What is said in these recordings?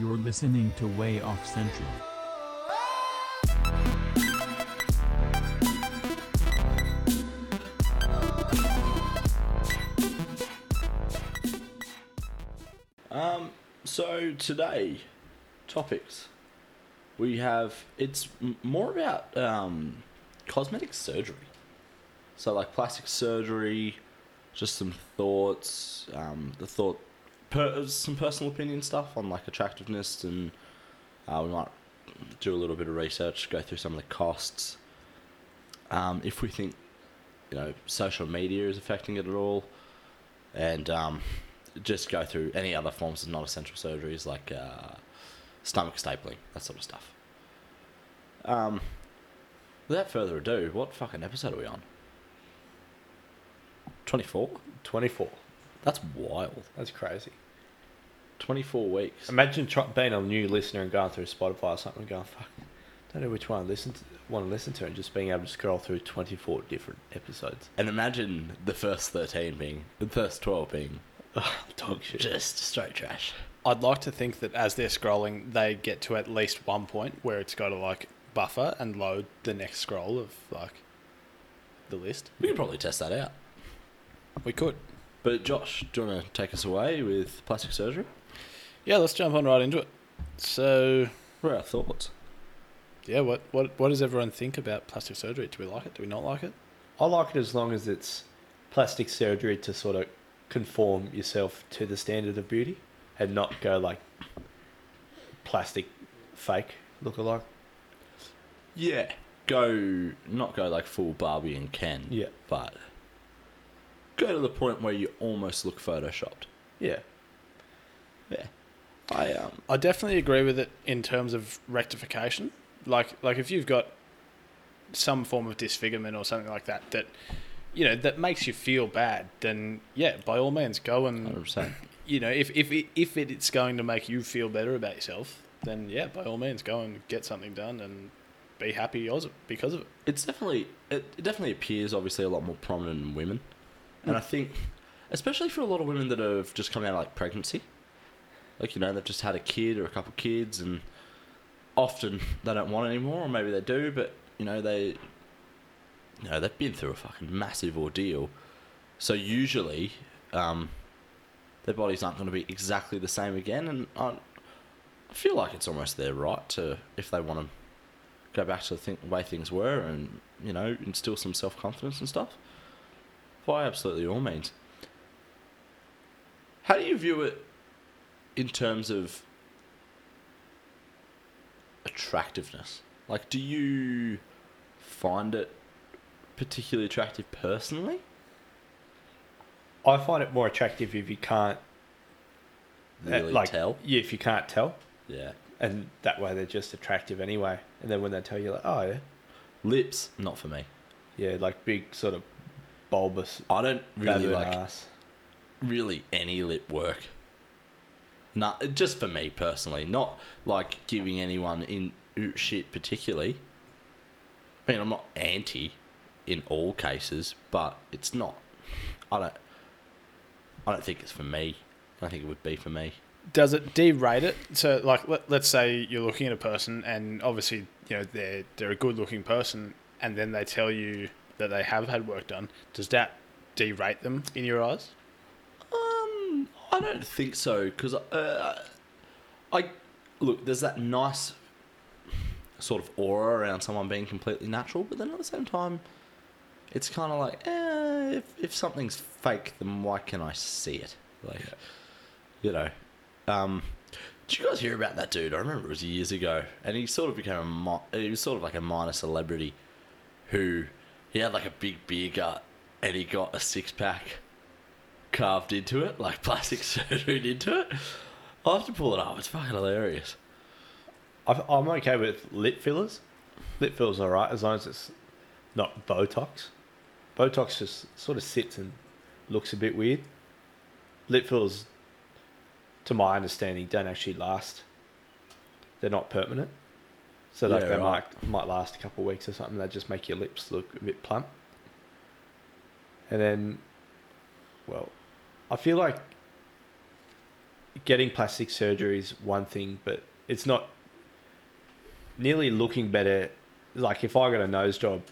You're listening to Way Off Central. Um, so today, topics. We have it's more about um, cosmetic surgery. So like plastic surgery, just some thoughts, um, the thought, per, some personal opinion stuff on like attractiveness, and uh, we might do a little bit of research, go through some of the costs. Um, if we think, you know, social media is affecting it at all, and um, just go through any other forms of non-essential surgeries like uh, stomach stapling, that sort of stuff. Um, without further ado, what fucking episode are we on? Twenty-four. 24. That's wild. That's crazy. Twenty-four weeks. Imagine try, being a new listener and going through Spotify or something and going, fuck, don't know which one I listen to, want to listen to, and just being able to scroll through 24 different episodes. And imagine the first thirteen being the first twelve being Dog shit. just straight trash. I'd like to think that as they're scrolling, they get to at least one point where it's got to like buffer and load the next scroll of like the list. We could probably test that out. We could. But Josh, do you want to take us away with plastic surgery? Yeah, let's jump on right into it. So, What are our thoughts? yeah, what what what does everyone think about plastic surgery? Do we like it? Do we not like it? I like it as long as it's plastic surgery to sort of conform yourself to the standard of beauty and not go like plastic fake look-alike. Yeah. Go, not go like full Barbie and Ken. Yeah. But go to the point where you almost look photoshopped. Yeah. Yeah. I, um, I definitely agree with it in terms of rectification. Like like if you've got some form of disfigurement or something like that that you know that makes you feel bad, then yeah, by all means go and 100%. you know if if it, if it's going to make you feel better about yourself, then yeah, by all means go and get something done and be happy because of it. it's definitely, it, it definitely appears obviously a lot more prominent in women. And I think, especially for a lot of women that have just come out of like pregnancy, like, you know, they've just had a kid or a couple of kids and often they don't want anymore, or maybe they do, but, you know, they, you know, they've been through a fucking massive ordeal. So usually, um, their bodies aren't going to be exactly the same again. And I, feel like it's almost their right to, if they want to go back to the thing, way things were and, you know, instill some self confidence and stuff. By absolutely all means. How do you view it in terms of attractiveness? Like, do you find it particularly attractive personally? I find it more attractive if you can't uh, Really like tell? Yeah, if you can't tell, Yeah. and that way they're just attractive anyway. And then when they tell you like, oh yeah, Lips, not for me. yeah, like big sort of bulbous, I don't really like ass. really any lip work. Nah, just for me personally, not like giving anyone in uh, shit particularly. I mean, I'm not anti in all cases, but it's not. I don't. I don't think it's for me. I don't think it would be for me. Does it derate it? So, like, let, let's say you're looking at a person, and obviously, you know, they're they're a good-looking person, and then they tell you that they have had work done. Does that derate them in your eyes? Um, I don't think so because uh, I look. There's that nice sort of aura around someone being completely natural, but then at the same time, it's kind of like, eh, if if something's fake, then why can I see it? Like, you know. Um, did you guys hear about that dude? I remember it was years ago, and he sort of became a he was sort of like a minor celebrity, who he had like a big beer gut, and he got a six pack carved into it, like plastic surgery into it. I'll have to pull it up. It's fucking hilarious. I- I'm okay with lip fillers. Lip fillers are alright as long as it's not Botox. Botox just sort of sits and looks a bit weird. Lip fillers, to my understanding, don't actually last. They're not permanent, so like Yeah, they right. might might last a couple of weeks or something. They just make your lips look a bit plump. And then, well, I feel like getting plastic surgery is one thing, but it's not nearly looking better. Like if I got a nose job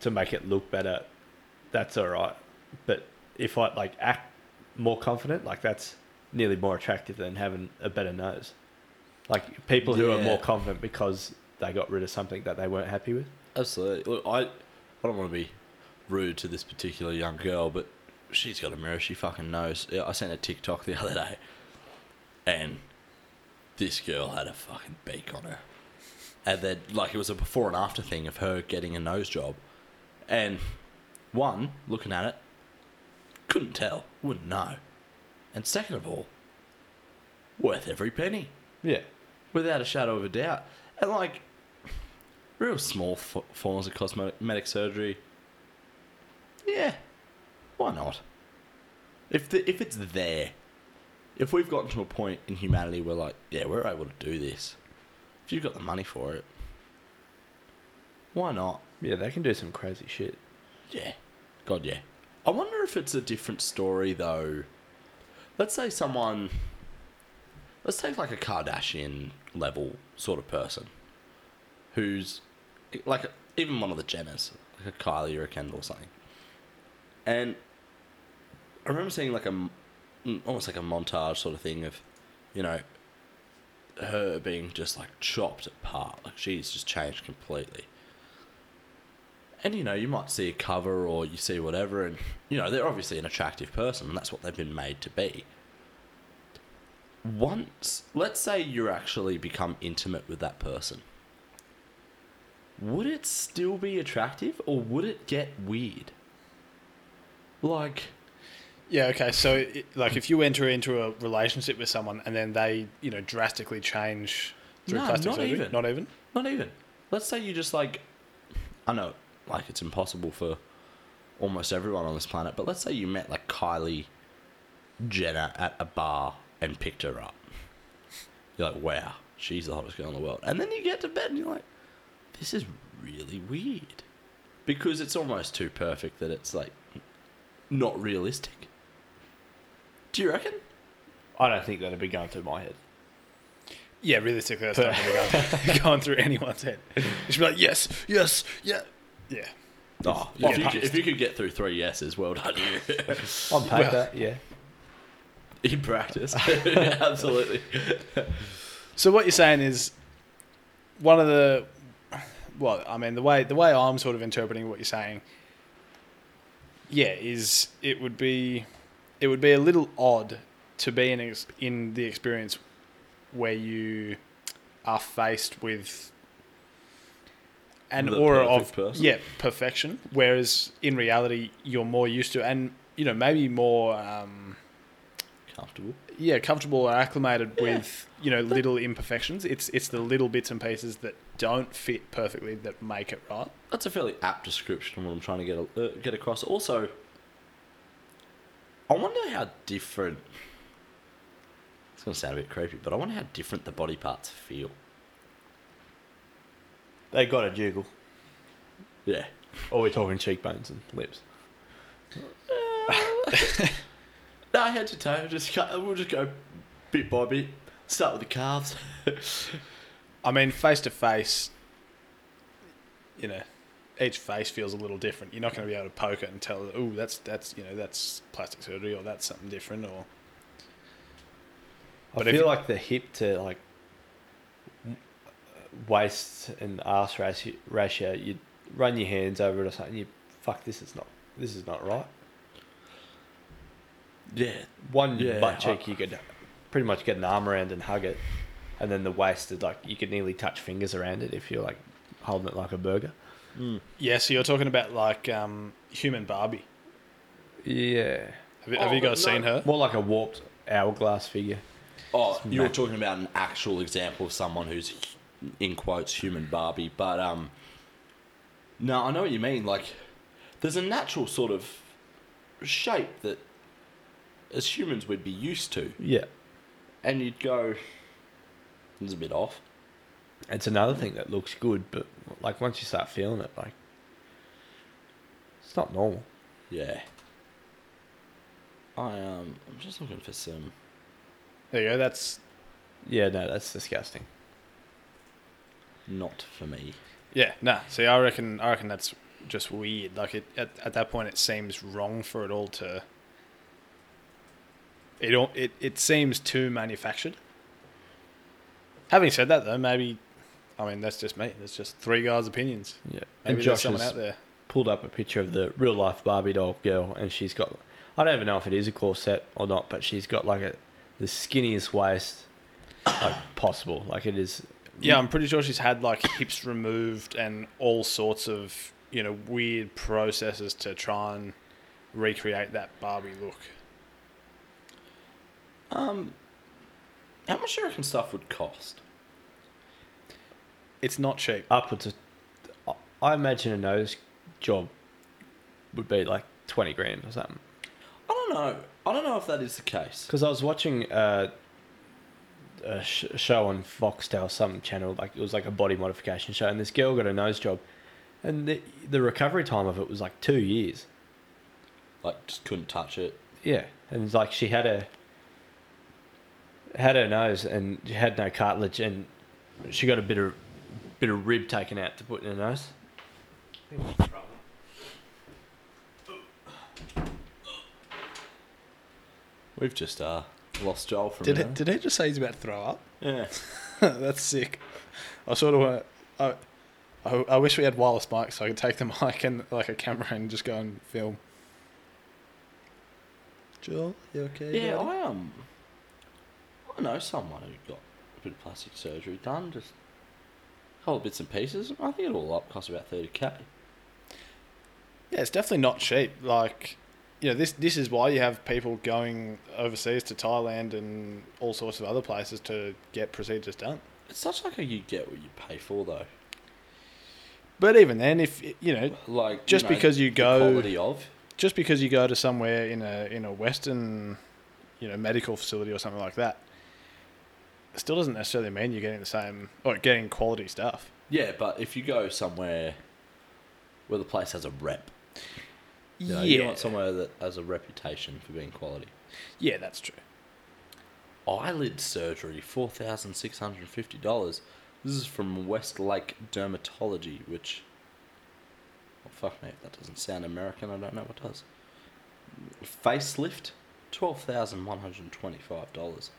to make it look better, that's all right. But if I like act more confident, like that's nearly more attractive than having a better nose. Like people who are Yeah. more confident because they got rid of something that they weren't happy with. Absolutely. Look, I, I don't want to be rude to this particular young girl, but she's got a mirror she fucking knows. Yeah, I sent a TikTok the other day, and this girl had a fucking beak on her. And then, like, it was a before and after thing of her getting a nose job. And one, looking at it, couldn't tell, wouldn't know. And second of all, worth every penny Yeah. Without a shadow of a doubt. And like, real small f- forms of cosmetic surgery. Yeah, why not? If the if it's there, if we've gotten to a point in humanity where like, yeah, we're able to do this. If you've got the money for it, why not? Yeah, they can do some crazy shit. Yeah. God, yeah. I wonder if it's a different story, though. Let's say someone. Let's take like a Kardashian level sort of person who's like even one of the Jenners, like a Kylie or a Kendall or something. And I remember seeing like a almost like a montage sort of thing of, you know, her being just like chopped apart. Like she's just changed completely. And you know, you might see a cover or you see whatever, and you know, they're obviously an attractive person, and that's what they've been made to be. Once, let's say you're actually become intimate with that person, would it still be attractive or would it get weird? Like, Yeah, okay. So, it, like, if you enter into a relationship with someone and then they, you know, drastically change through No, plastic not surgery, even. not even. Not even. Let's say you just like, I know, like it's impossible for almost everyone on this planet, but let's say you met like Kylie Jenner at a bar and picked her up. You're like, wow, she's the hottest girl in the world. And then you get to bed and you're like, this is really weird. Because it's almost too perfect that it's like not realistic. Do you reckon? I don't think that'd be going through my head. Yeah, realistically, that's not going to be going, going through anyone's head. You should be like, yes, yes, yeah, yeah. Oh, if, you could, if you could get through three yeses, well done you. On paper, Well- yeah. In practice. Absolutely. So what you're saying is one of the well, I mean the way the way I'm sort of interpreting what you're saying, yeah, is it would be it would be a little odd to be in ex- in the experience where you are faced with an The aura of person? yeah perfection, whereas in reality you're more used to and you know maybe more. Um, Comfortable. yeah, comfortable or acclimated with you know little imperfections. It's it's the little bits and pieces that don't fit perfectly that make it right. That's a fairly apt description of what I'm trying to get uh, get across. Also, I wonder how different. It's going to sound a bit creepy, but I wonder how different the body parts feel. They got a jiggle. Yeah. Or we're talking cheekbones and lips. No, head to toe. Just cut, we'll just go bit by bit. Start with the calves. I mean, face to face, you know, each face feels a little different. You're not going to be able to poke it and tell, oh, that's that's you know that's plastic surgery or that's something different or I But if feel you- like the hip to like waist and ass ratio, ratio, you run your hands over it or something. You fuck this is not this is not right. Yeah. One Yeah, butt I- cheek you could pretty much get an arm around and hug it, and then the waist is like you could nearly touch fingers around it if you're like holding it like a burger. yeah. So you're talking about like um, human Barbie. Yeah, Have, you have Oh, you guys no. seen her? more like a warped hourglass figure. Oh, It's you're mad. talking about an actual example of someone who's, in quotes, human Barbie. But um, no, I know what you mean. Like, there's a natural sort of shape that, as humans, we'd be used to, Yeah, and you'd go, "It's a bit off." it's another thing that looks good, but like once you start feeling it, like it's not normal. Yeah. I um, I'm just looking for some. There you go. That's Yeah, no, that's disgusting. Not for me. yeah. Nah. See, I reckon. I reckon that's just weird. Like it at, at that point, it seems wrong for it all to. It all it it seems too manufactured. Having said that, though, maybe, I mean, that's just me. That's just three guys' opinions. Yeah, Maybe and Josh someone has out there. pulled up a picture of the real life Barbie doll girl, and she's got. I don't even know if it is a corset or not, but she's got like a the skinniest waist like possible. Like it is. Yeah, I'm pretty sure she's had like hips removed and all sorts of you know weird processes to try and recreate that Barbie look. Um, how much do you reckon stuff would cost? It's not cheap. upwards of. I imagine a nose job would be like twenty grand or something. I don't know. I don't know if that is the case. Because I was watching uh, a sh- show on Foxtel, some channel, like it was like a body modification show, and this girl got a nose job, and the, the recovery time of it was like two years. Like, just couldn't touch it. Yeah, and it's like she had a had her nose and she had no cartilage, and she got a bit of bit of rib taken out to put in her nose. We've just uh lost Joel from Did it, did he just say he's about to throw up? Yeah. That's sick. I sort of want. I, I, I wish we had wireless mics so I could take the mic and like a camera and just go and film. Joel, you okay? Yeah, buddy? I um, I know someone who got a bit of plastic surgery done, just a couple of bits and pieces. I think it all up cost about thirty k. Yeah, it's definitely not cheap. Like, you know, this this is why you have people going overseas to Thailand and all sorts of other places to get procedures done. It's such like a you get what you pay for though. But even then, if you know, Like Just you know, because you go- of just because you go to somewhere in a in a Western, you know, medical facility or something like that, still doesn't necessarily mean you're getting the same or getting quality stuff. yeah, but if you go somewhere where the place has a rep, you know, yeah, you want somewhere that has a reputation for being quality. yeah, that's true. eyelid surgery, four thousand six hundred and fifty dollars. This is from Westlake Dermatology, which, well, fuck me, if that doesn't sound American. I don't know what does. Facelift, twelve thousand one hundred and twenty-five dollars.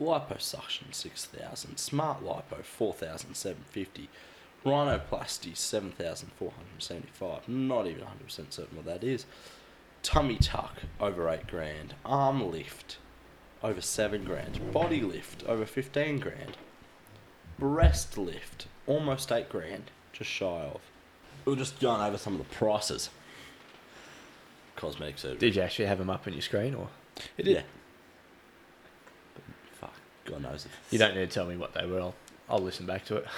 Liposuction, six thousand. Smart lipo, four thousand seven fifty. Rhinoplasty, seven thousand four hundred seventy-five. Not even hundred percent certain what that is. Tummy tuck, over eight grand. Arm lift, over seven grand. Body lift over fifteen grand. Breast lift almost eight grand, just shy of. We're just going over some of the prices. Cosmetic surgery. Did you actually have them up on your screen, or It yeah. Is. But fuck, God knows. If you don't need to tell me what they were? I'll, I'll listen back to it.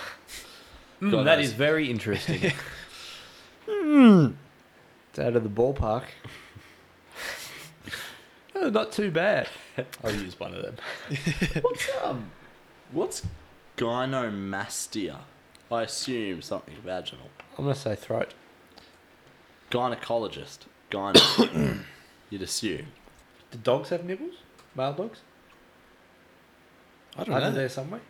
God Mm, that knows. is very interesting. It's out of the ballpark. Oh, not too bad. I'll use one of them. What's um, what's gynomastia? I assume something vaginal. I'm gonna say throat. Gynecologist. Gyno. You'd assume. Do dogs have nipples? Male dogs? I don't they know. there somewhere?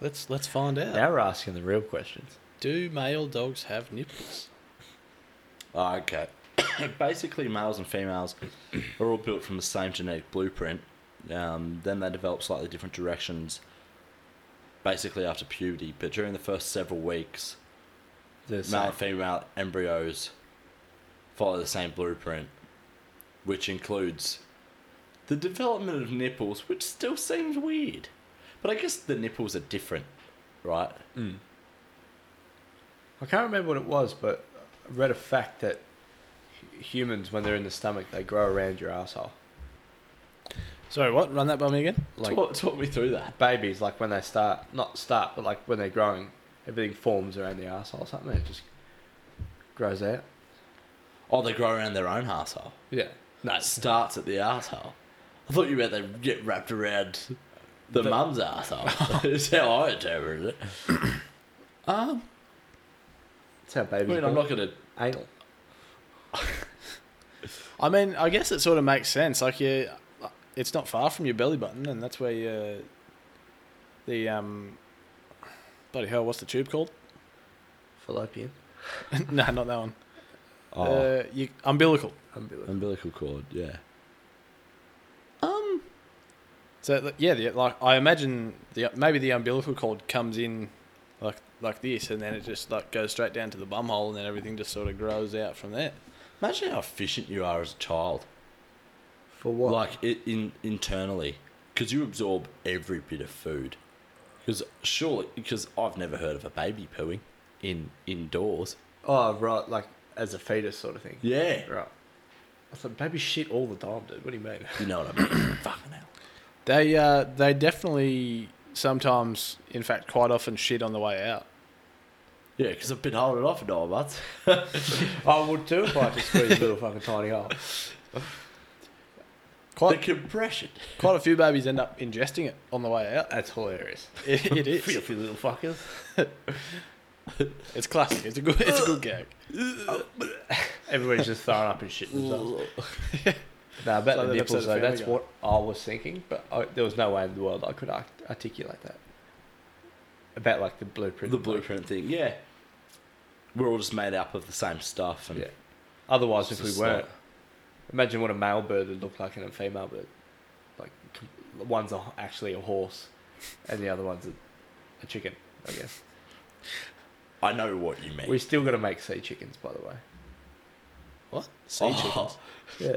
Let's let's find out. Now we're asking the real questions. Do male dogs have nipples? Oh, okay. Basically, males and females are all built from the same genetic blueprint. Um, then they develop slightly different directions, basically after puberty. But during the first several weeks, The male and female embryos follow the same blueprint, which includes the development of nipples, which still seems weird. But I guess the nipples are different, right? Mm. I can't remember what it was, but I read a fact that humans, when they're in the stomach, they grow around your asshole. Sorry, what? Run that by me again. Like talk, talk me through that. babies, like when they start, not start, but like when they're growing, everything forms around the asshole or something. It just grows out. Oh, they grow around their own asshole. Yeah. No, it starts at the asshole. I thought you meant they get wrapped around the, The- mum's asshole. That's how I interpreted it. Um, That's how babies. I mean, I'm not gonna. Anal. I mean, I guess it sort of makes sense. Like you, it's not far from your belly button, and that's where you, the um, bloody hell, what's the tube called? Fallopian. no, not that one. Oh, Uh, you, umbilical. Umbilical. umbilical cord. Yeah. Um. So yeah, the, like I imagine the maybe the umbilical cord comes in like like this, and then it just like goes straight down to the bum hole, and then everything just sort of grows out from there. Imagine how efficient you are as a child. For what? Like it in internally, because you absorb every bit of food. Because surely, because I've never heard of a baby pooing in indoors. oh, right, like as a fetus sort of thing. Yeah. Right. I thought baby shit all the time, dude. What do you mean? You know what I mean? Fucking hell. They uh, they definitely sometimes, in fact, quite often shit on the way out. Yeah, because I've been holding off for nine months. I would too if I had to squeeze a little fucking tiny hole. The Quite compression. quite a few babies end up ingesting it on the way out. That's hilarious. It, it is. Filthy little fuckers. It's classic. It's a good. It's a good gag. Everybody's just throwing up and shit themselves. Nah, about So the nipples though. That's Family what I was thinking, but I, there was no way in the world I could art- articulate that. About like the blueprint. The blueprint thing, yeah. We're all just made up of the same stuff, and Yeah. Otherwise, if we weren't, like- imagine what a male bird would look like and a female bird. Like, one's a, actually a horse, and the other one's a, a chicken. I guess I know what you mean. we still got to make sea chickens, by the way. What? Sea Oh, chickens. Yeah.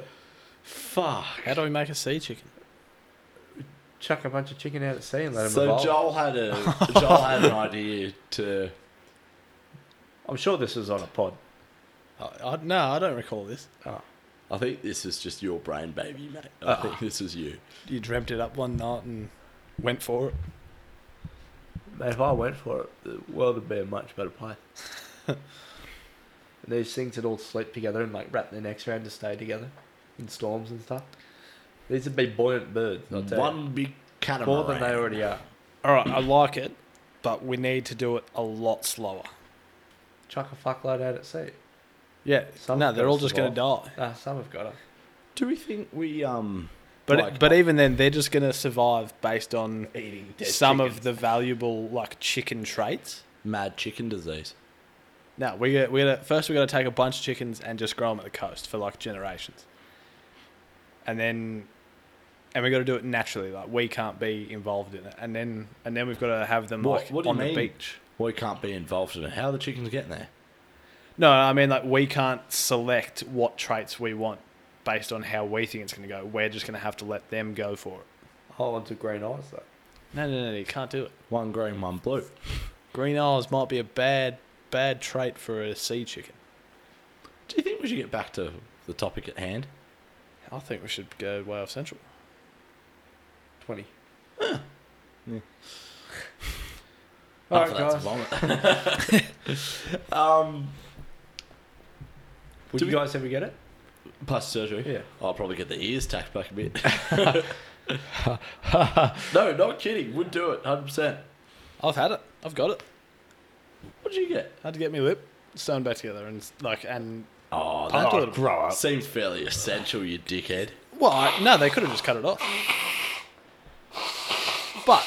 Fuck. How do we make a sea chicken? Chuck a bunch of chicken out at sea and let them So evolve. Joel had a Joel had an idea to. I'm sure this was on a pod. I, I, no, I don't recall this. Oh. I think this is just your brain, baby, mate. I Uh-uh. think this is you. You dreamt it up one night and went for it. Mate, if I went for it, the world would be a much better place. and these things would all sleep together and like wrap their necks around to stay together in storms and stuff. These would be buoyant birds. I'll tell you. One big catamaran. more than they already are. All right, I like it, but we need to do it a lot slower. Chuck a fuckload out at sea. Yeah, Some no, have they're gotta all just going to die. Ah, some have got it. Do we think we um? But like, but even then, they're just going to survive based on Eating some of the valuable like chicken traits. mad chicken disease. No, we got, we got to, first we got to take a bunch of chickens and just grow them at the coast for like generations, and then and we got to do it naturally. Like we can't be involved in it, and then and then we've got to have them What- like what do you on the mean? beach. We can't be involved in it. How are the chickens getting there? No, I mean like we can't select what traits we want based on how we think it's going to go. We're just going to have to let them go for it. whole bunch to green eyes though. No, no, no, you can't do it. One green, one blue. Green eyes might be a bad bad trait for a sea chicken. Do you think we should get back to the topic at hand? I think we should go way off central. Twenty. Half Alright, guys. vomit. um, Would Do you we- guys ever get it? plastic surgery. Yeah. I'll probably get the ears tacked back a bit. no, not kidding. Would do it, hundred percent. I've had it. I've got it. What did you get? had to get me lip sewn back together and like and Oh, Pumped that a little. grow up. seems fairly essential, you dickhead. well, I, no, they could have just cut it off. But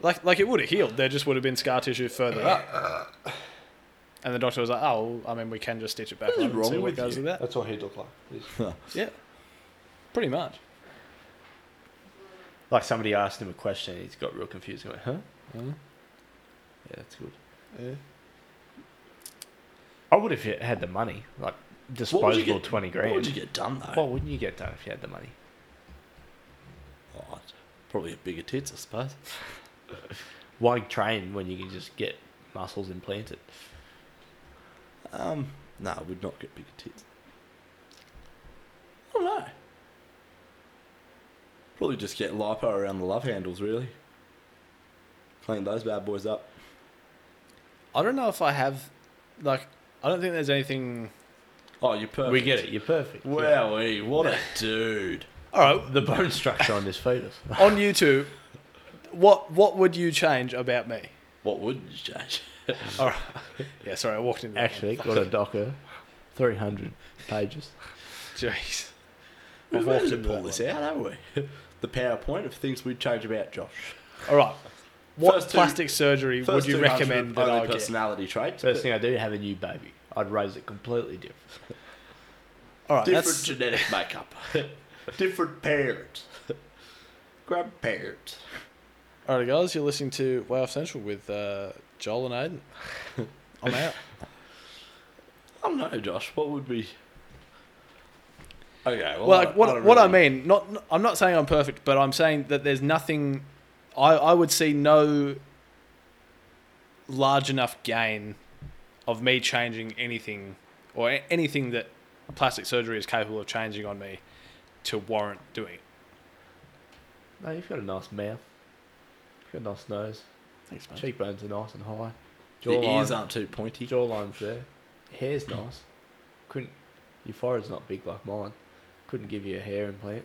like like it would have healed. There just would have been scar tissue further up. And the doctor was like, "Oh, well, I mean, we can just stitch it back What is on and wrong see what with goes you? with that." That's what he'd look like. He's- Yeah, pretty much. Like somebody asked him a question, he's got real confused. He went, huh? Uh, Yeah, that's good. yeah. I would if you had the money, like What would you disposable get? twenty What grand. would you get done though? What wouldn't you get done if you had the money? Oh, probably a bigger tits, I suppose. Why train when you can just get muscles implanted? Um, no, I would not get bigger tits. I don't know. Probably just get lipo around the love handles, really. Clean those bad boys up. I don't know if I have, like, I don't think there's anything. Oh, you're perfect. We get it. You're perfect. Wowee, what a dude. All right, The bone structure on this fetus. on YouTube, what what would you change about me? What would you change? All right. Yeah, sorry, I walked in. Actually, got a docker, three hundred pages. jeez. We've I've walked to pull this out, haven't we? the PowerPoint of things we'd change about Josh. All right. What First two- plastic surgery would you recommend that only I get? personality traits. First thing I do, have a new baby. I'd raise it completely different. All right, different that's genetic makeup. different parents. Grandparents. all right, guys. You're listening to Way Off Central with uh, Joel and Aiden. I'm out. I don't know, Josh. What would be? Okay. Well, Well, like, what don't what I mean, not I'm not saying I'm perfect, but I'm saying that there's nothing. I I would see no large enough gain of me changing anything or anything that plastic surgery is capable of changing on me to warrant doing it. No, you've got a nice mouth. You've got a nice nose. Thanks, man. Cheekbones are nice and high. The ears aren't too pointy. jawline's there. Hair's nice. Couldn't. Your forehead's not big like mine. Couldn't give you a hair implant.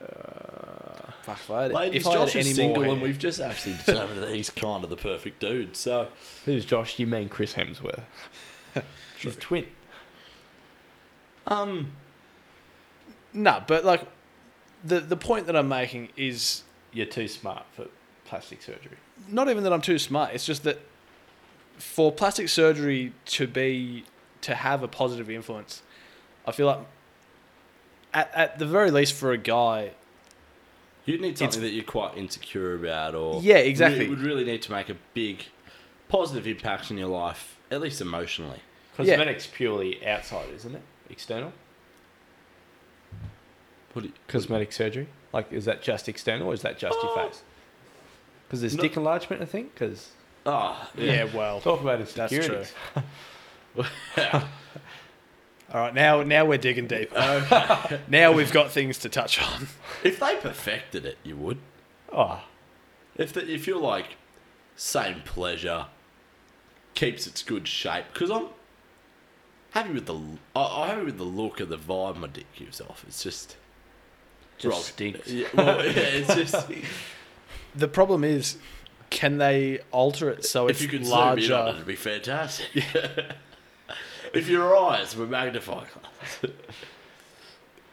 Uh, Fuck, if I had, Ladies, if I had Josh is any single, more and we've just actually determined that he's kind of the perfect dude. So who's Josh? You mean Chris Hemsworth? He's twin. Um, No, but like the the point that I'm making is You're too smart for plastic surgery. not even that I'm too smart. It's just that for plastic surgery to be to have a positive influence, I feel like at at the very least for a guy, you'd need something that you're quite insecure about, or Yeah, exactly. It would really need to make a big positive impact in your life, at least emotionally. Yeah. Cosmetics purely outside, isn't it? External. What do you- Cosmetic surgery. Like, is that just external or is that just your Oh. face? Because there's No. dick enlargement, I think. Because Ah, yeah, well, talk about That's insecurities. all right. Now now we're digging deep. now we've got things to touch on. if they perfected it, you would. Oh, If the, if you're like same pleasure, keeps its good shape, because I'm happy with the I, I'm happy with the look of the vibe my dick gives off. It's just just Rock. stinks. Yeah, well, yeah, it's just The problem is, can they alter it so it's if you could zoom in on it, larger? it'd be fantastic. If your eyes were magnifying glass.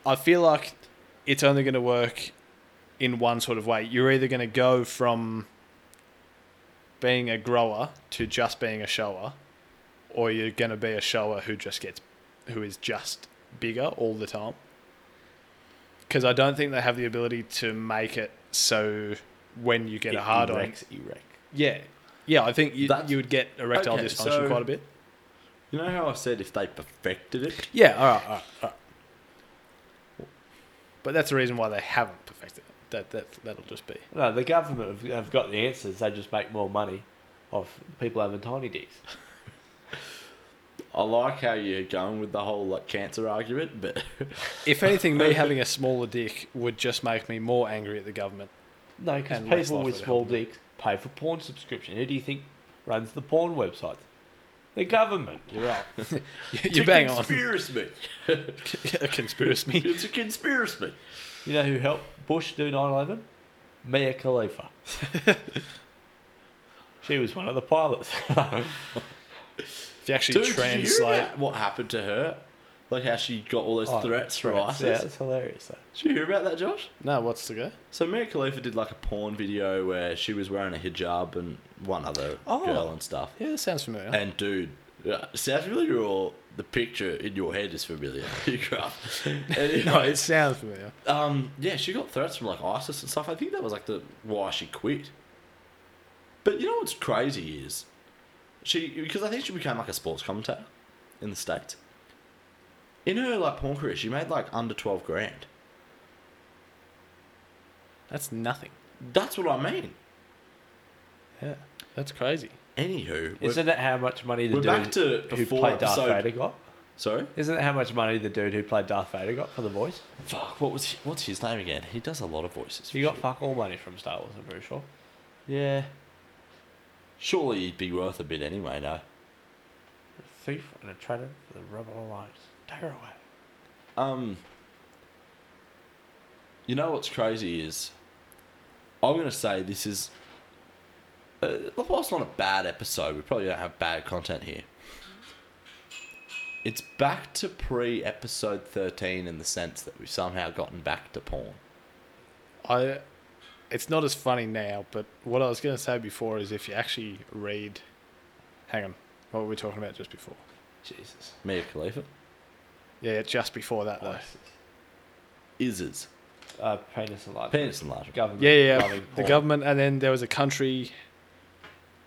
I feel like it's only going to work in one sort of way. You're either going to go from being a grower to just being a shower, or you're going to be a shower who just gets, who is just bigger all the time. Because I don't think they have the ability to make it so when you get a hard on, erect. yeah, yeah, I think you, That's- you would get erectile Okay, dysfunction so- quite a bit. You know how I said if they perfected it? Yeah, all right, all right, all right. But that's the reason why they haven't perfected it. That that that'll just be. No, the government have, have got the answers. They just make more money off people having tiny dicks. I like how you're going with the whole like cancer argument, but If anything, me having a smaller dick would just make me more angry at the government. No, because people with small dicks pay for porn subscription. Who do you think runs the porn websites? The government. You're right. you bang on. Conspiracy. a conspiracy. It's a conspiracy. You know who helped Bush do 9/11? Mia Khalifa. she was one of the pilots. If you actually Dude, did you hear translate, about what happened to her? Like how she got all those Oh, threats from threats. ISIS? Yeah, it's hilarious. Though. Did you hear about that, Josh? no, what's the go? So Mia Khalifa did like a porn video where she was wearing a hijab and one other Oh. girl and stuff. Yeah, that sounds familiar. And dude, yeah, sounds familiar or the picture in your head is familiar? You grew up. Anyway, no, it sounds familiar. Um, yeah, she got threats from like ISIS and stuff. I think that was like the why she quit. But you know what's crazy is she because I think she became like a sports commentator in the states. In her like porn career, she made like under twelve grand. That's nothing. That's what I mean. Yeah, that's crazy. Anywho, we're- Isn't it how much money the We're dude back to who before played Darth episode- Vader got? sorry. Isn't it how much money the dude who played Darth Vader got for the voice? Fuck. What was what's his name again? He does a lot of voices. He got fuck all money from Star Wars. I'm pretty sure. Yeah. Surely he'd be worth a bit anyway. No. A thief and a traitor for the Rebel Alliance. Take her away. Um, you know what's crazy is, I'm gonna say this is, uh, whilst not a bad episode, we probably don't have bad content here. it's back to pre episode 13 in the sense that we've somehow gotten back to porn. I, it's not as funny now, but what I was going to say before is if you actually read, hang on, what were we talking about just before? Jesus. Mia Khalifa. Yeah, just before that though. ISIS. Uh, penis enlargement. Penis enlargement. Government. Yeah, yeah, yeah. the government, and then there was a country.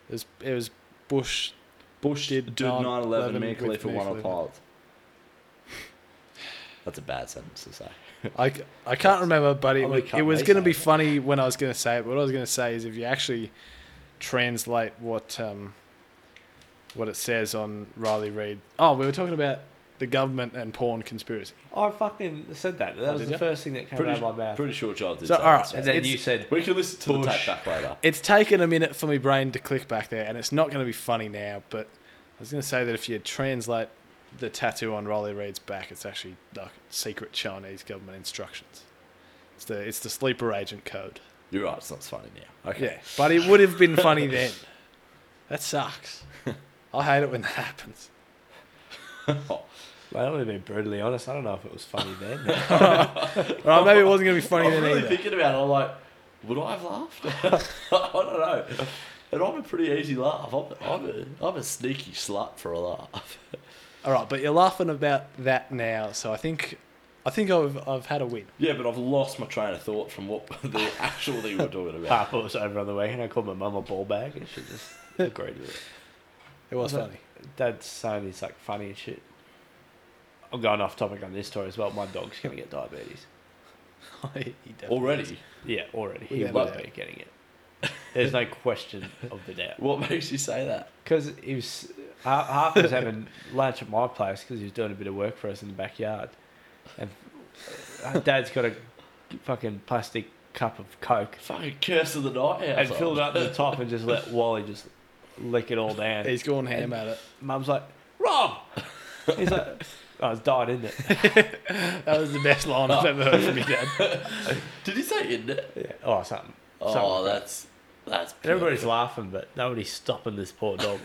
It was it was Bush. Bush Did did 9 9/11 11, Mia with Khalifa Mia won a That's a bad sentence to say. I, I can't remember, but it, I'm was- gonna it was going to be funny when I was going to say it. What I was going to say is if you actually translate what um, what it says on Riley Reid. Oh, we were talking about the government and porn conspiracy. Oh, I fucking said that. That Oh, was did the ya? first thing that came Pretty, out of my mouth. pretty sure Giles did So, say all right, that, and then It's- you said, We can listen to the Bush. tape back later. It's taken a minute for my brain to click back there, and it's not going to be funny now. But I was going to say that if you translate the tattoo on Riley Reid's back, it's actually like secret Chinese government instructions. It's the it's the sleeper agent code. You're right, it's not funny now. Okay. Yeah, but it would have been funny then. That sucks. I hate it when that happens. well, I would have been brutally honest. I don't know if it was funny then. All right, maybe it wasn't going to be funny then either. I'm then really either. thinking about it. I'm like, would I have laughed? I don't know. And I'm a pretty easy laugh. I'm, I'm, a, I'm a sneaky slut for a laugh. All right, but you're laughing about that now, so I think I think I've I've had a win. Yeah, but I've lost my train of thought from what the actual thing we're talking about. Papa was over on the weekend. I called my mum a ball bag, and she just agreed with it. It was Was it? Funny. Dad's saying he's like funny and shit. I'm going off topic on this story as well. My dog's gonna get diabetes. He definitely is. Already? Yeah, already. He Yeah, will be getting it. There's no question of the doubt. What makes you say that? Because he was half, half was having lunch at my place because he was doing a bit of work for us in the backyard, and uh, Dad's got a fucking plastic cup of Coke Fucking curse of the night and filled it up to the top and just let Wally just lick it all down. He's going ham at it. Mum's like, Rob. He's like, oh, it's died, isn't it? That was the best line I've ever heard from your dad. Did he say in it? Yeah. Oh, something. Oh, something like that's that's. And everybody's laughing, but nobody's stopping this poor dog.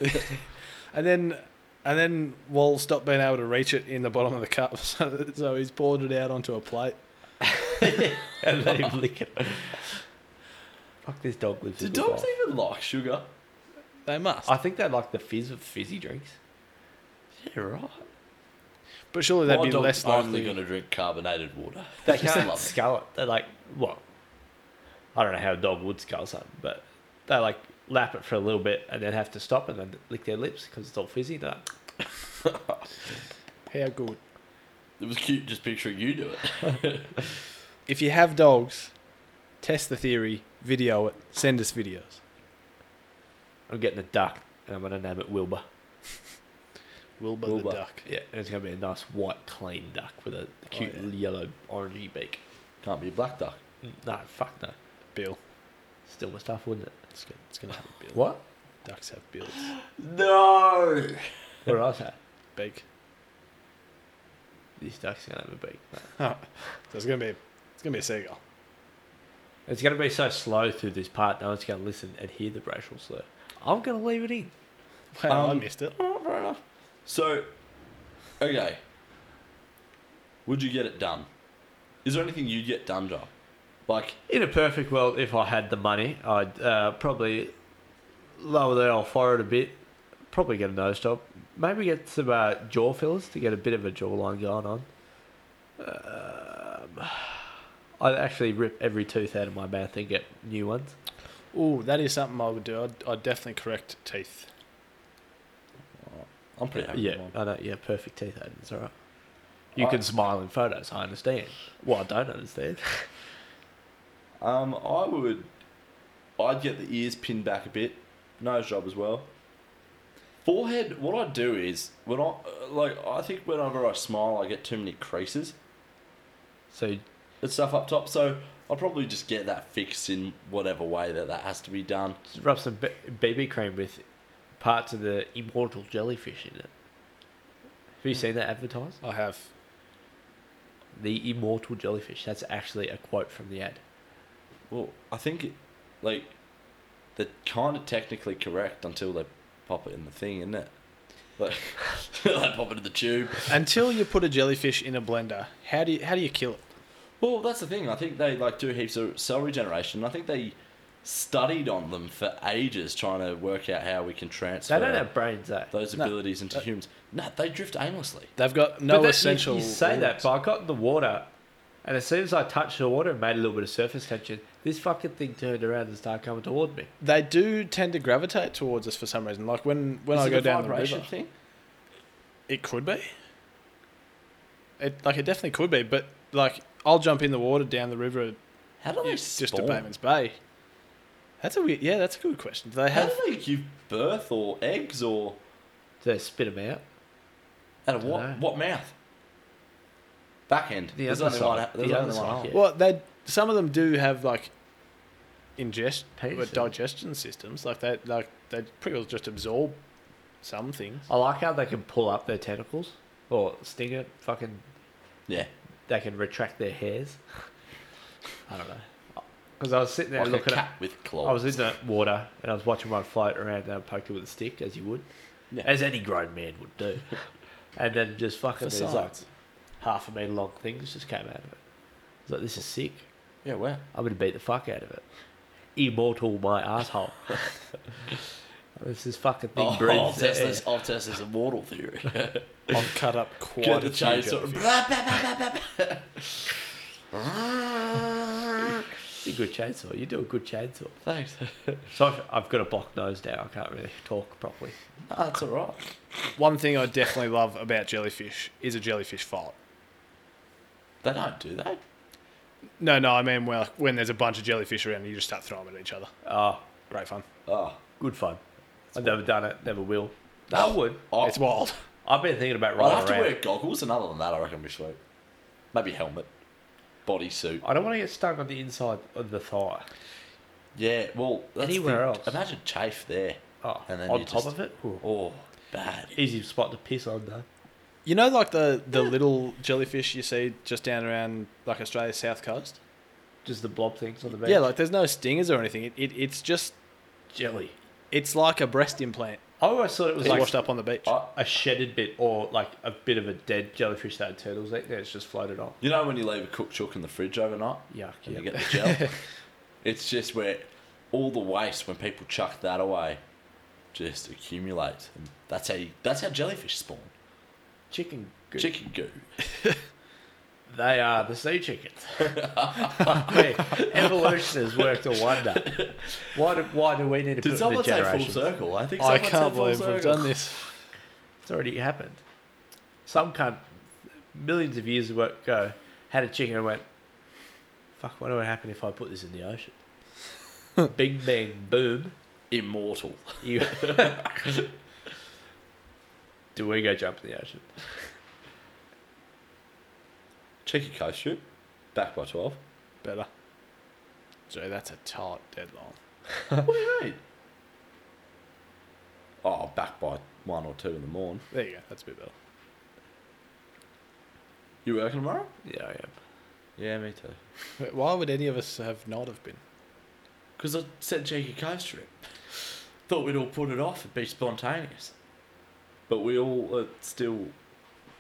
And then and then Wall stopped being able to reach it in the bottom of the cup, so, so he's poured it out onto a plate. and let him lick it. Fuck, this dog lives. Do a good dogs life. even like sugar? They must. I think they like the fizz of fizzy drinks. Yeah, right. but surely they'd My be dog's less only likely. going to drink carbonated water. They Just can't love it. scull it. They're like, what? I don't know how a dog would scull something, but they like lap it for a little bit and then have to stop and then lick their lips because it's all fizzy. They're like, How good. It was cute just picturing you do it. If you have dogs, test the theory, video it, send us videos. I'm getting a duck and I'm going to name it Wilbur. Wilbur, Wilbur. the duck. Yeah, and it's going to be a nice white, clean duck with a oh, cute yeah. yellow, orangey beak. Can't be a black duck. No, fuck no. Bill. Still my stuff, wouldn't it? It's gonna, it's gonna have a bill. What? Ducks have bills. No. What I say? Big. This duck's going to have a beak. No. So it's gonna be it's gonna be a seagull. It's going to be so slow through this part, no one's going to listen and hear the racial slur. I'm going to leave it in. Well, I Um, missed it. Oh, fair enough. So, okay. Would you get it done? Is there anything you'd get done, Joe? Like, In a perfect world, if I had the money, I'd uh, probably lower the old forehead a bit, probably get a nose job, maybe get some uh, jaw fillers to get a bit of a jawline going on. Um, I'd actually rip every tooth out of my mouth and get new ones. Ooh, that is something I would do. I'd, I'd definitely correct teeth. I'm pretty happy Yeah, with mine. I know. Yeah, perfect teeth, Aiden. It's all right. You I- can smile in photos. I understand. Well, I don't understand. Um, I would. I'd get the ears pinned back a bit, nose job as well. Forehead. What I do is when I uh, like, I think whenever I smile, I get too many creases So and stuff up top. So I'll probably just get that fixed in whatever way that that has to be done. just rub some B- BB cream with parts of the immortal jellyfish in it. Have you seen that advertised? I have. The immortal jellyfish. That's actually a quote from the ad. Well, I think it, like, they're kind of technically correct until they pop it in the thing, isn't it? like, like pop it in the tube. Until you put a jellyfish in a blender, how do you how do you kill it? Well, that's the thing. I think they like do heaps of cell regeneration. I think they studied on them for ages, trying to work out how we can transfer They don't have brains, though. those No. abilities into uh, humans. No, they drift aimlessly. They've got no But that- you- essential. You, say that, organs. but I got in the water, and as soon as I touched the water and made a little bit of surface tension, this fucking thing turned around and started coming toward me. they do tend to gravitate towards us for some reason. Like when when Is I it go a down the vibration river, thing. it could be. It like it definitely could be, but like I'll jump in the water down the river How do they spawn? just to spawn? Bateman's Bay. That's a weird. Yeah, that's a good question. Do they How have? do they give birth or eggs or So they spit them out. out of what Dunno. what mouth? Back end. The There's other only one. side. There's The only other one side, hole. yeah. Well, they some of them do have like ingest Penises. Uh, but digestion systems. Like they like they pretty well just absorb some things. I like how they can pull up their tentacles or stinger. Fucking, Yeah. They can retract their hairs. I don't know. Because I was sitting there Like a looking cat at. with claws. I was in the water and I was watching one float around and I poked it with a stick, as you would, Yeah. as any grown man would do. and then just fucking For there's like half a meter long things just came out of it. I was like, this is sick. Yeah, where? I'm gonna beat the fuck out of it. Immortal my asshole. this is fucking thing Oh, breathes. I'll test air. this. I'll test this immortal theory. I've cut up quite Get a the chainsaw. Blah, blah, blah. It's a good chainsaw. You do a good chainsaw. Thanks. So I've, I've got a blocked nose now. I can't really talk properly. No, that's all right. One thing I definitely love about jellyfish is a jellyfish fight. They don't do that. No, no, I mean well, when there's a bunch of jellyfish around, you just start throwing them at each other. Oh, Great fun. Oh, good fun. I've never done it. Never will. I would. I, It's wild. I've been thinking about I'll riding have to around. wear goggles, and other than that, I reckon it'll be sweet. Maybe helmet, bodysuit. I don't want to get stuck on the inside of the thigh. Yeah, well, that's Anywhere thing. else. Imagine chafe there. Oh, And then on you top just- of it. Ooh. Oh, bad. Easy spot to piss on though. You know, like the the little jellyfish you see just down around like Australia's south coast. Just the blob things on the beach. Yeah, like there's no stingers or anything. It, it it's just jelly. it's like a breast implant. I always thought it was It's like washed up on the beach. a shedded bit or like a bit of a dead jellyfish that had turtles eaten. It's just floated on. you know when you leave a cooked chook in the fridge overnight Yuck. and Yeah. you get the gel? it's just where all the waste, when people chuck that away, just accumulates. And that's how, you, that's how jellyfish spawn. Chicken. Goo. Chicken goo. They are the sea chickens. Evolution has worked a wonder. Why do, why do we need to Did put someone in the say full circle? I think I can't said full believe we've done this. It's already happened. Some cunt, millions of years ago, had a chicken and went, fuck, what would happen if I put this in the ocean? Bing, bang, boom. Immortal. You. do we go jump in the ocean? Cheeky coast shoot. Back by 12. Better. So that's a tight deadline. what do you mean? Oh, back by one or two in the morning. There you go. That's a bit better. You working tomorrow? Yeah, I am. Yeah, me too. Why would any of us have not have been? Because I said cheeky coast trip. Thought we'd all put it off and be spontaneous. But we all are still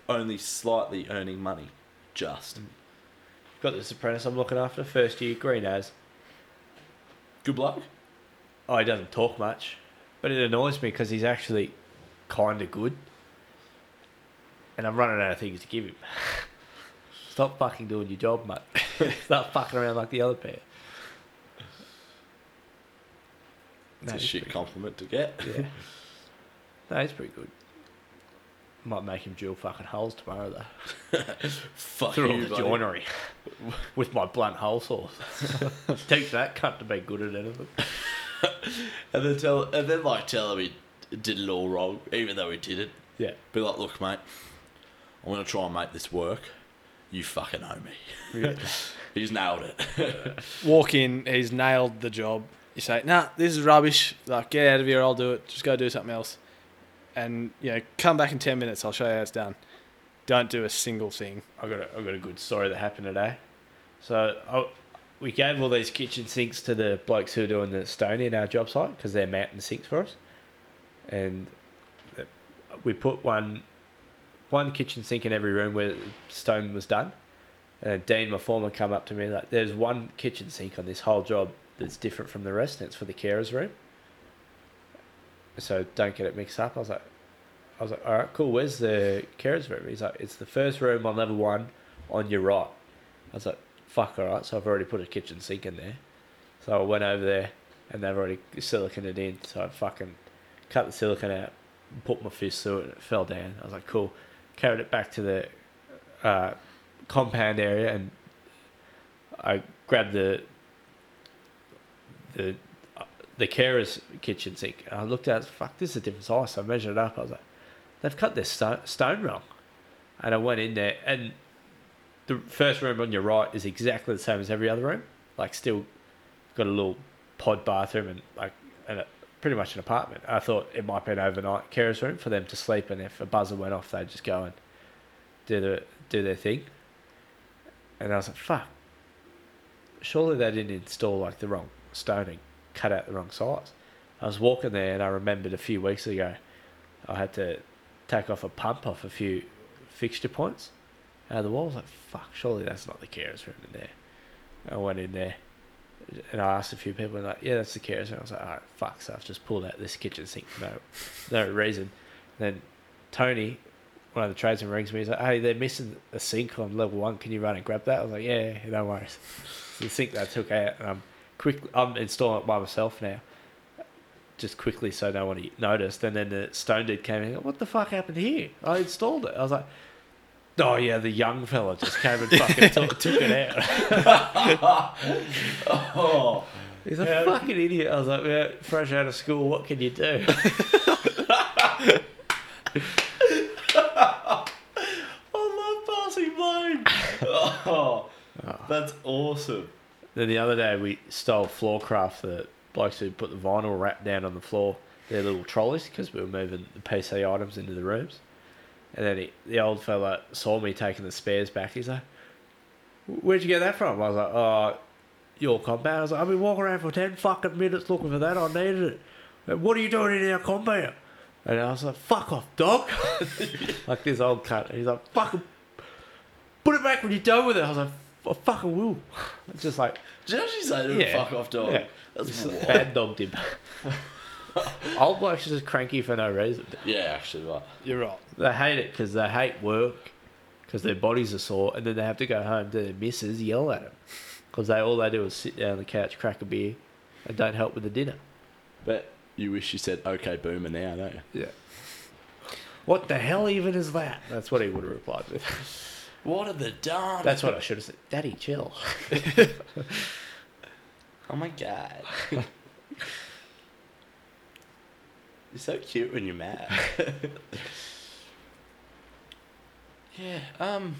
only slightly earning money. Just. Got this apprentice I'm looking after, first year, green as. Good bloke? Oh, he doesn't talk much, but it annoys me because he's actually kind of good. And I'm running out of things to give him. Stop fucking doing your job, mate. Stop fucking around like the other pair. It's No, a shit pretty- compliment to get. Yeah. no, he's pretty good. Might make him drill fucking holes tomorrow though. Fuck Through all you, the buddy. joinery with my blunt hole saws. Take that cunt to be good at anything. And then tell, and then like tell him he did it all wrong, even though he did it. Yeah. Be like, look, mate, I'm gonna try and make this work. You fucking owe me. Yeah. He's nailed it. Walk in, he's nailed the job. You say, nah, this is rubbish. Like, get out of here, I'll do it. Just go do something else. And, you know, come back in 10 minutes, I'll show you how it's done. Don't do a single thing. I got a, I got a good story that happened today. So I, we gave all these kitchen sinks to the blokes who are doing the stone in our job site because they're mounting sinks for us. And we put one one kitchen sink in every room where stone was done. And Dean, my foreman, come up to me like, "There's one kitchen sink on this whole job that's different from the rest, and it's for the carers room. So don't get it mixed up." I was like, "I was like, all right, cool. Where's the carers room?" He's like, "It's the first room on level one, on your right." I was like, "Fuck, all right." So I've already put a kitchen sink in there. So I went over there, and they've already siliconed it in. So I fucking cut the silicon out, put my fist through it, and it fell down. I was like, "Cool." Carried it back to the uh, compound area, and I grabbed the the the carer's kitchen sink. I looked it, fuck, this is a different size. So I measured it up. I was like, they've cut this stone, stone wrong. And I went in there, and the first room on your right is exactly the same as every other room. Like, still got a little pod bathroom and like, and a, pretty much an apartment. I thought it might be an overnight carer's room for them to sleep, and if a buzzer went off, they'd just go and do the do their thing. And I was like, fuck. Surely they didn't install like the wrong stoning, cut out the wrong size. I was walking there and I remembered a few weeks ago I had to take off a pump off a few fixture points out of the wall. I was like, fuck, surely that's not the carer's room in there. I went in there and I asked a few people and like, yeah, that's the carer's room. I was like, alright, fuck, so I've just pulled out this kitchen sink for no, no reason. then Tony, one of the tradesmen rings me. He's like, "Hey, they're missing a sink on level one. Can you run and grab that?" I was like, "Yeah, no worries." So the sink that I took out, and I'm quick. I'm installing it by myself now, just quickly so no one noticed. And then the stone dude came in. What the fuck happened here? I installed it. I was like, "Oh yeah, the young fella just came and fucking took, took it out." Oh, He's a fucking idiot. I was like, "Yeah, fresh out of school, what can you do?" I love passing blame. Oh, that's awesome. Then the other day we stole Floorcraft, the blokes who put the vinyl wrap down on the floor, their little trolleys, because we were moving the PC items into the rooms. And then he, the old fella saw me taking the spares back. He's like, "Where'd you get that from?" I was like, "Oh, your compound." I was like, "I've been walking around for ten fucking minutes looking for that. I needed it. "And What are you doing in our compound?" And I was like, "Fuck off, dog!" like this old cunt. He's like, "Fucking put it back when you're done with it." I was like, "I fucking will." It's just like Did you actually say to him, Yeah. fuck off, dog? Yeah. That's Just wild. bad dogged him. Old blokes are just cranky for no reason. Yeah, actually, right. You're right. They hate it because they hate work, because their bodies are sore, and then they have to go home to their missus yell at them, because they all they do is sit down on the couch, crack a beer, and don't help with the dinner. But you wish you said okay boomer now, don't you? Yeah. What the hell even is that? That's what he would have replied with. What are the dumb? That's what I should have said. Daddy, chill. Oh my god. you're so cute when you're mad. yeah, um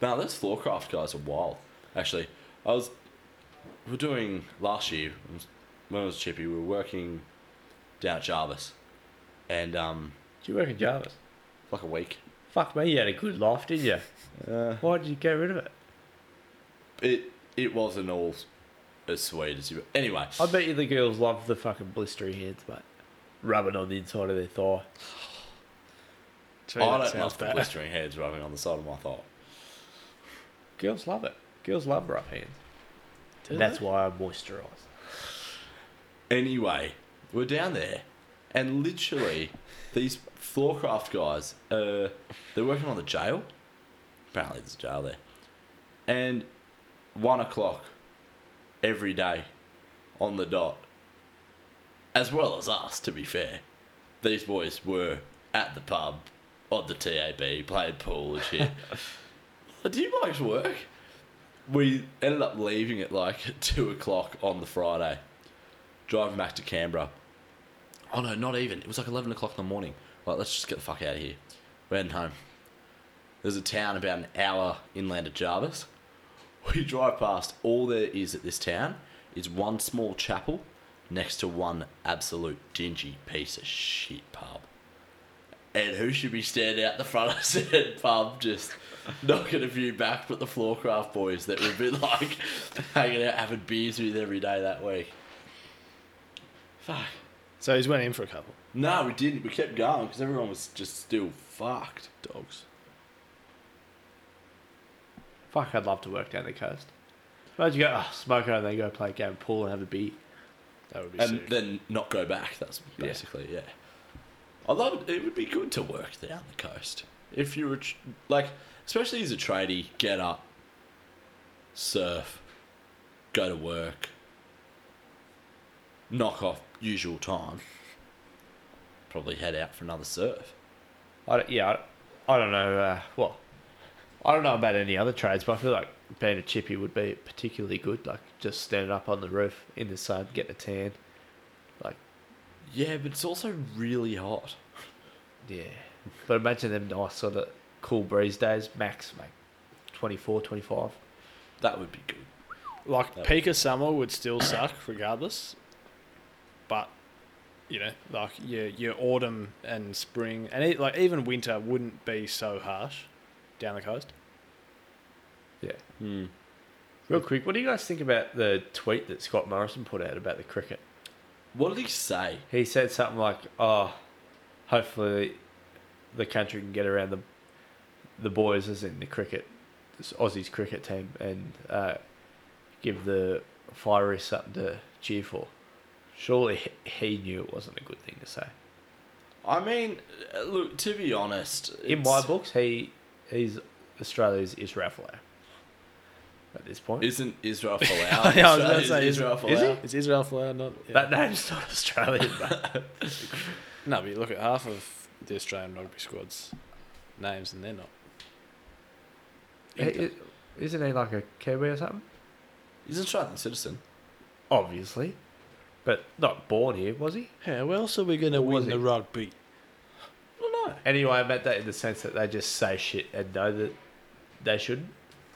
No, those floorcraft guys are wild. Actually, I was we were doing last year when I was chippy, we were working down at Jervis. And um Do you work in Jervis? like a week. Fuck me, you had a good life, didn't you? Uh, Why did you get rid of it? it it wasn't all as sweet as you anyway. I bet you the girls love the fucking blistery hands, mate. Rubbing on the inside of their thigh. Gee, I don't love the bad. blistering heads rubbing on the side of my thigh. Girls love it. Girls love rough hands. Do That's they? why I moisturise. Anyway, we're down there, and literally, these floorcraft guys, uh, they're working on the jail. Apparently, there's a jail there. And one o'clock every day on the dot, as well as us, to be fair, these boys were at the pub, on the TAB, playing pool and shit. Do you to work? We ended up leaving at like two o'clock on the Friday driving back to Canberra. Oh no, not even. It was like eleven o'clock in the morning. Like, let's just get the fuck out of here. We're heading home. There's a town about an hour inland of Jervis. We drive past. All there is at this town is one small chapel next to one absolute dingy piece of shit pub. And who should be standing out the front of said pub just knocking a few back but the Floorcraft boys that we've been like hanging out having beers with every day that week. Fuck. So he's went in for a couple. No, we didn't. We kept going because everyone was just still fucked. Dogs. Fuck, I'd love to work down the coast. Imagine you go, oh, smoke and then go play a game of pool and have a beer. That would be and sick. then not go back. That's Yeah. basically yeah. I love it. It would be good to work down the coast if you were tr- like, especially as a tradie, get up, surf, go to work, knock off usual time, probably head out for another surf. I don't, yeah, I, I don't know. Uh, well, I don't know about any other trades, but I feel like being a chippy would be particularly good. Like just standing up on the roof in the sun, getting a tan. Like, Yeah, but it's also really hot. yeah. But imagine them nice sort of cool breeze days, max like 24, 25. That would be good. like That- peak of summer would still suck regardless, but you know, like your your autumn and spring and it, like even winter wouldn't be so harsh down the coast. Yeah. Hmm. Real quick, what do you guys think about the tweet that Scott Morrison put out about the cricket? What did he say? He said something like, "Oh, hopefully the country can get around the the boys, as in the cricket, this Aussie's cricket team, and uh, give the Fireys something to cheer for." Surely he- he knew it wasn't a good thing to say. I mean, uh, look. To be honest, In it's- my books, he he's Australia's Israel Folau. At this point, Isn't Israel Folau? Yeah, I was gonna Is say, Israel is he? Folau? Is Israel Folau not? yeah. that name's not Australian. But no, but you look at half of the Australian rugby squad's names and they're not. He- isn't he like a Kiwi or something? He's an Australian citizen. Obviously, but not born here, was he? Yeah, where else are we going to win the he? rugby? Well, no. Anyway, I meant that in the sense that they just say shit and know that they shouldn't.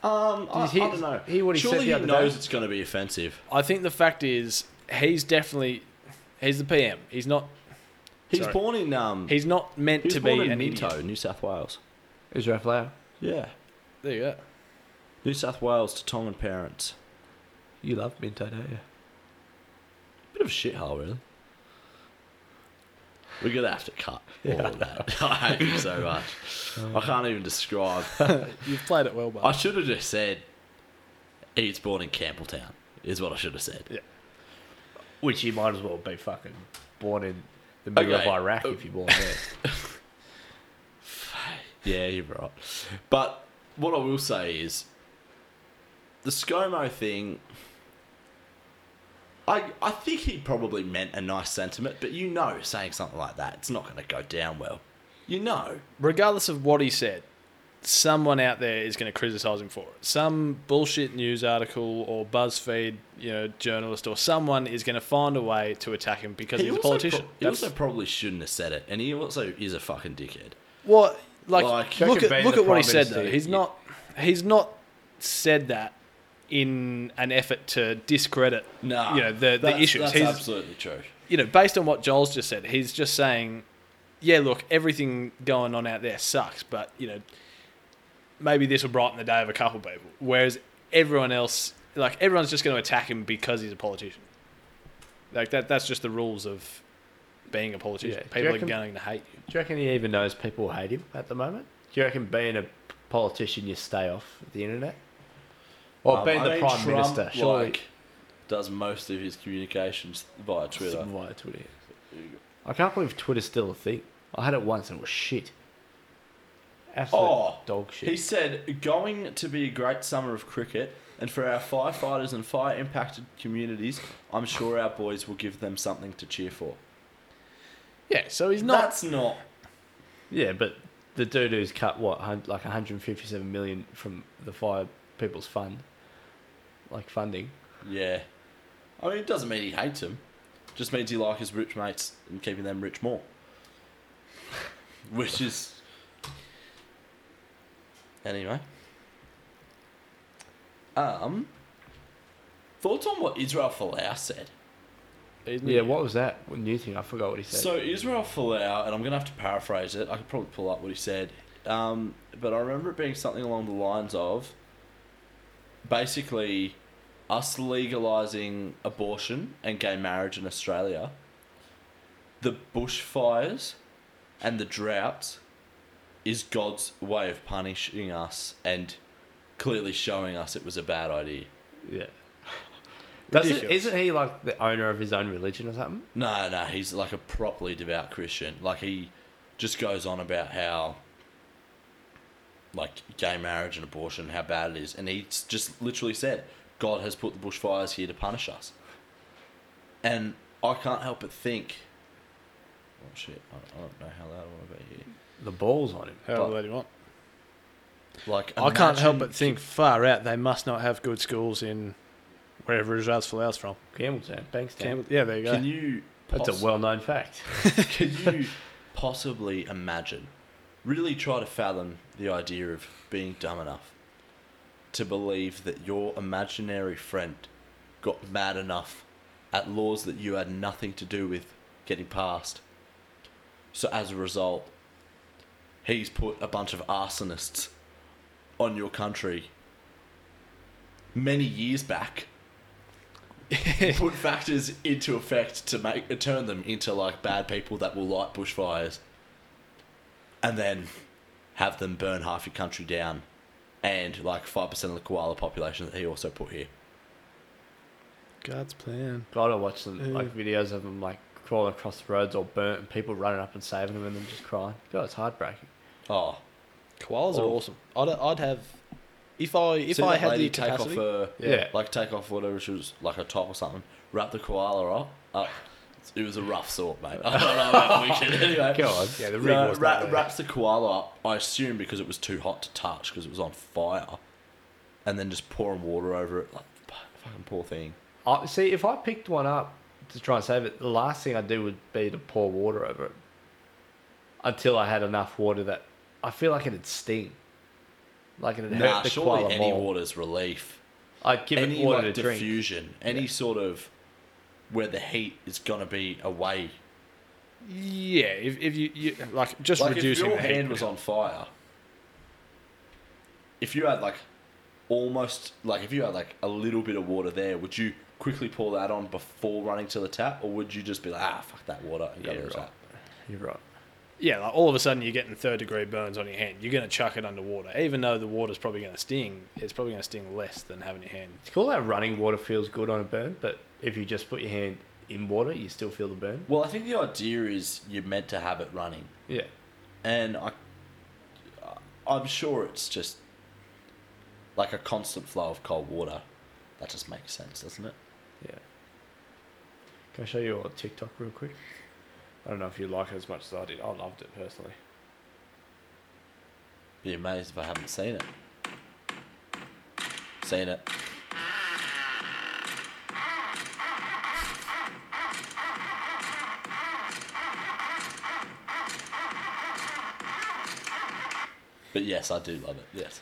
Um, I, Did he- I don't know. he what he said Surely the he other knows day? it's going to be offensive. I think the fact is he's definitely he's the PM. He's not He's Sorry. born in um. he's not meant he to born be in an Minto, idiot. New South Wales. Israel Folau, Yeah, There you go. New South Wales to Tongan parents. you love Minto, don't you? Bit of a shithole, really. We're gonna have to cut all Yeah, of that. I hate you so much. I can't even describe. You've played it well, but I should have just said he's born in Campbelltown. Is what I should have said. Yeah. Which you might as well be fucking born in the middle Okay. of Iraq if you're born there. Yeah, you're right. But what I will say is the ScoMo thing. I I think he probably meant a nice sentiment, but you know, saying something like that, it's not going to go down well. You know. regardless of what he said, someone out there is going to criticize him for it. Some bullshit news article or BuzzFeed, you know, journalist or someone is going to find a way to attack him because he's a politician. pro- he That's also probably shouldn't have said it, and he also is a fucking dickhead. what like, Like- look at look at what he said though. He's yeah. not he's not said that in an effort to discredit No, you know the the issues. That's he's absolutely true. you know, based on what Joel's just said, he's just saying, yeah, look, everything going on out there sucks, but you know, maybe this will brighten the day of a couple people. Whereas everyone else, like everyone's just going to attack him because he's a politician. Like that, that's just the rules of being a politician. Yeah. Do you People are going to hate you. Do you reckon he even knows people hate him at the moment? Do you reckon being a politician you stay off the internet? Or Um, being I the prime Trump, minister? Surely like, does most of his communications via Twitter. via Twitter. I can't believe Twitter's still a thing. I had it once and it was shit. Absolute Oh, dog shit. He said, going to be a great summer of cricket, and for our firefighters and fire impacted communities, I'm sure our boys will give them something to cheer for. Yeah, so he's not. That's not. Yeah, but the dude who's cut what like 157 million from the fire people's fund, like funding. Yeah. I mean, it doesn't mean he hates them. Just means he likes his rich mates and keeping them rich more. Which is. Anyway. Um. Thoughts on what Israel Folau said? he's Yeah, new. what was that? What new thing? I forgot what he said. So Israel Folau, and I'm gonna have to paraphrase it. I could probably pull up what he said, um, but I remember it being something along the lines of, basically, us legalizing abortion and gay marriage in Australia the bushfires and the droughts is God's way of punishing us and clearly showing us it was a bad idea. Yeah. Doesn't, isn't he like the owner of his own religion or something? No, no, he's like a properly devout Christian. Like he just goes on about how like gay marriage and abortion, how bad it is, and he's just literally said, God has put the bushfires here to punish us. And I can't help but think, oh shit, I I don't know how loud I want to be here. The balls on him. How loud do you want? Like I can't help but think far out. They must not have good schools in wherever Israel's Folau's from. Campbelltown, Bankstown. Campbell, yeah, there you go. Can you? That's poss- a well-known fact. Can you possibly imagine, really try to fathom the idea of being dumb enough to believe that your imaginary friend got mad enough at laws that you had nothing to do with getting passed? So as a result, he's put a bunch of arsonists on your country many years back put factors into effect to make turn them into like bad people that will light bushfires, and then have them burn half your country down, and like five percent of the koala population that he also put here. God's plan. God, I watch some like videos of them like crawling across the roads all burnt and people running up and saving them and then just crying. God, it's heartbreaking. Oh, Koalas are Oh. awesome. I'd, I'd have if I if see I that had lady the take off her Yeah. like take off whatever she was like a top or something, wrap the koala up. up. It was a rough sort, mate. I don't know about weekend anyway. Go on. yeah, the rig was ra- wraps the koala up. I assume because it was too hot to touch because it was on fire, and then just pouring water over it. Like fucking poor thing. I, see, if I picked one up to try and save it, the last thing I'd do would be to pour water over it until I had enough water that I feel like it'd sting. Like it'd Nah, hurt the surely koala any more. water's relief. I'd give any it water like to drink. diffusion, any sort of where the heat is gonna be away. Yeah, if, if you, you like just like reducing if your heat hand would was on fire, if you had like almost like if you had like a little bit of water there, would you quickly pour that on before running to the tap, or would you just be like, ah, fuck that water and go Yeah, to the right. tap? You're right. Yeah, like all of a sudden you're getting third degree burns on your hand. You're going to chuck it underwater, even though the water's probably going to sting. It's probably going to sting less than having your hand. It's cool that running water feels good on a burn, but if you just put your hand in water, you still feel the burn. Well, I think the idea is you're meant to have it running, Yeah. and I, I'm sure it's just like a constant flow of cold water. That just makes sense, doesn't it? Yeah. Can I show you a TikTok real quick? I don't know if you like it as much as I did. I loved it personally. Be amazed if I haven't seen it. Seen it. But yes, I do love it. Yes.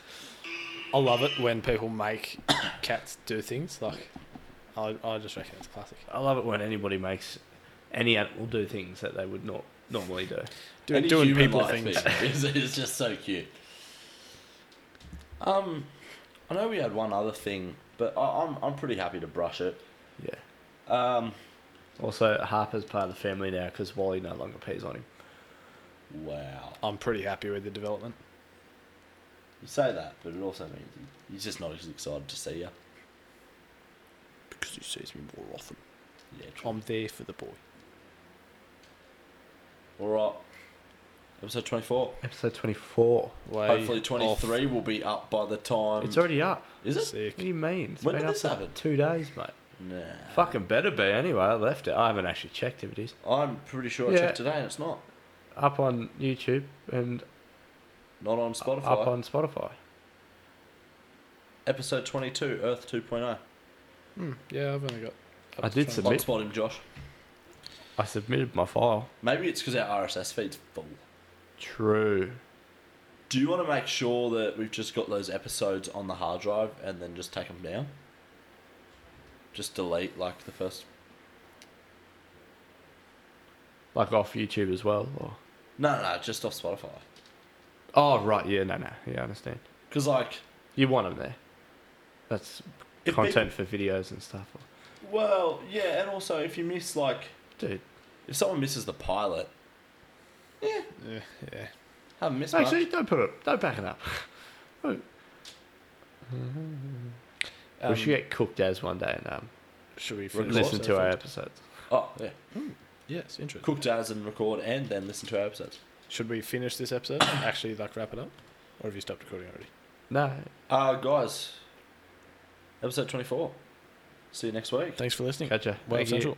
I love it when people make cats do things. Like, I, I just reckon it's classic. I love it when anybody makes any animal do things that they would not normally do. Doing, Any doing human people things. thing is, is just so cute. Um, I know we had one other thing, but I, I'm I'm pretty happy to brush it. Yeah. Um, Also, Harper's part of the family now because Wally no longer pees on him. wow. I'm pretty happy with the development. You say that, but it also means he's just not as excited to see you. Because he sees me more often. Yeah, true. I'm there for the boy. All right. Episode 24. Episode 24. Way Hopefully off. 23 will be up by the time. It's already up. Is it? Sick. What do you mean? It's When been did up this for happen? two days, mate. Nah. Fucking better be anyway. I left it. I haven't actually checked if it is. I'm pretty sure I checked today and it's not. Up on YouTube and Not on Spotify. up on Spotify. Episode 22, Earth oh. 2.0. Hmm, yeah, I've only got. I did some. submit- Hotspot him, Josh. I submitted my file. Maybe it's because our RSS feed's full. True. Do you want to make sure that we've just got those episodes on the hard drive and then just take them down? Just delete like the first. Like off YouTube as well. Or... No, no, no, just off Spotify. Oh, right. Yeah, no, no. Yeah, I understand. Because like, You want them there. That's content for videos and stuff. well, yeah, and also if you miss like Dude, If someone misses the pilot, Yeah, yeah. yeah. haven't missed Actually, much. don't put it. Don't back it up. we Um, should get cooked as one day and um, should we finish listen to our episodes. Oh yeah, Yes, interesting. cook jazz and record, and then listen to our episodes. Should we finish this episode actually like wrap it up, or have you stopped recording already? No, Uh, guys, episode twenty-four. See you next week. Thanks for listening. gotcha. Well Thank you. Central.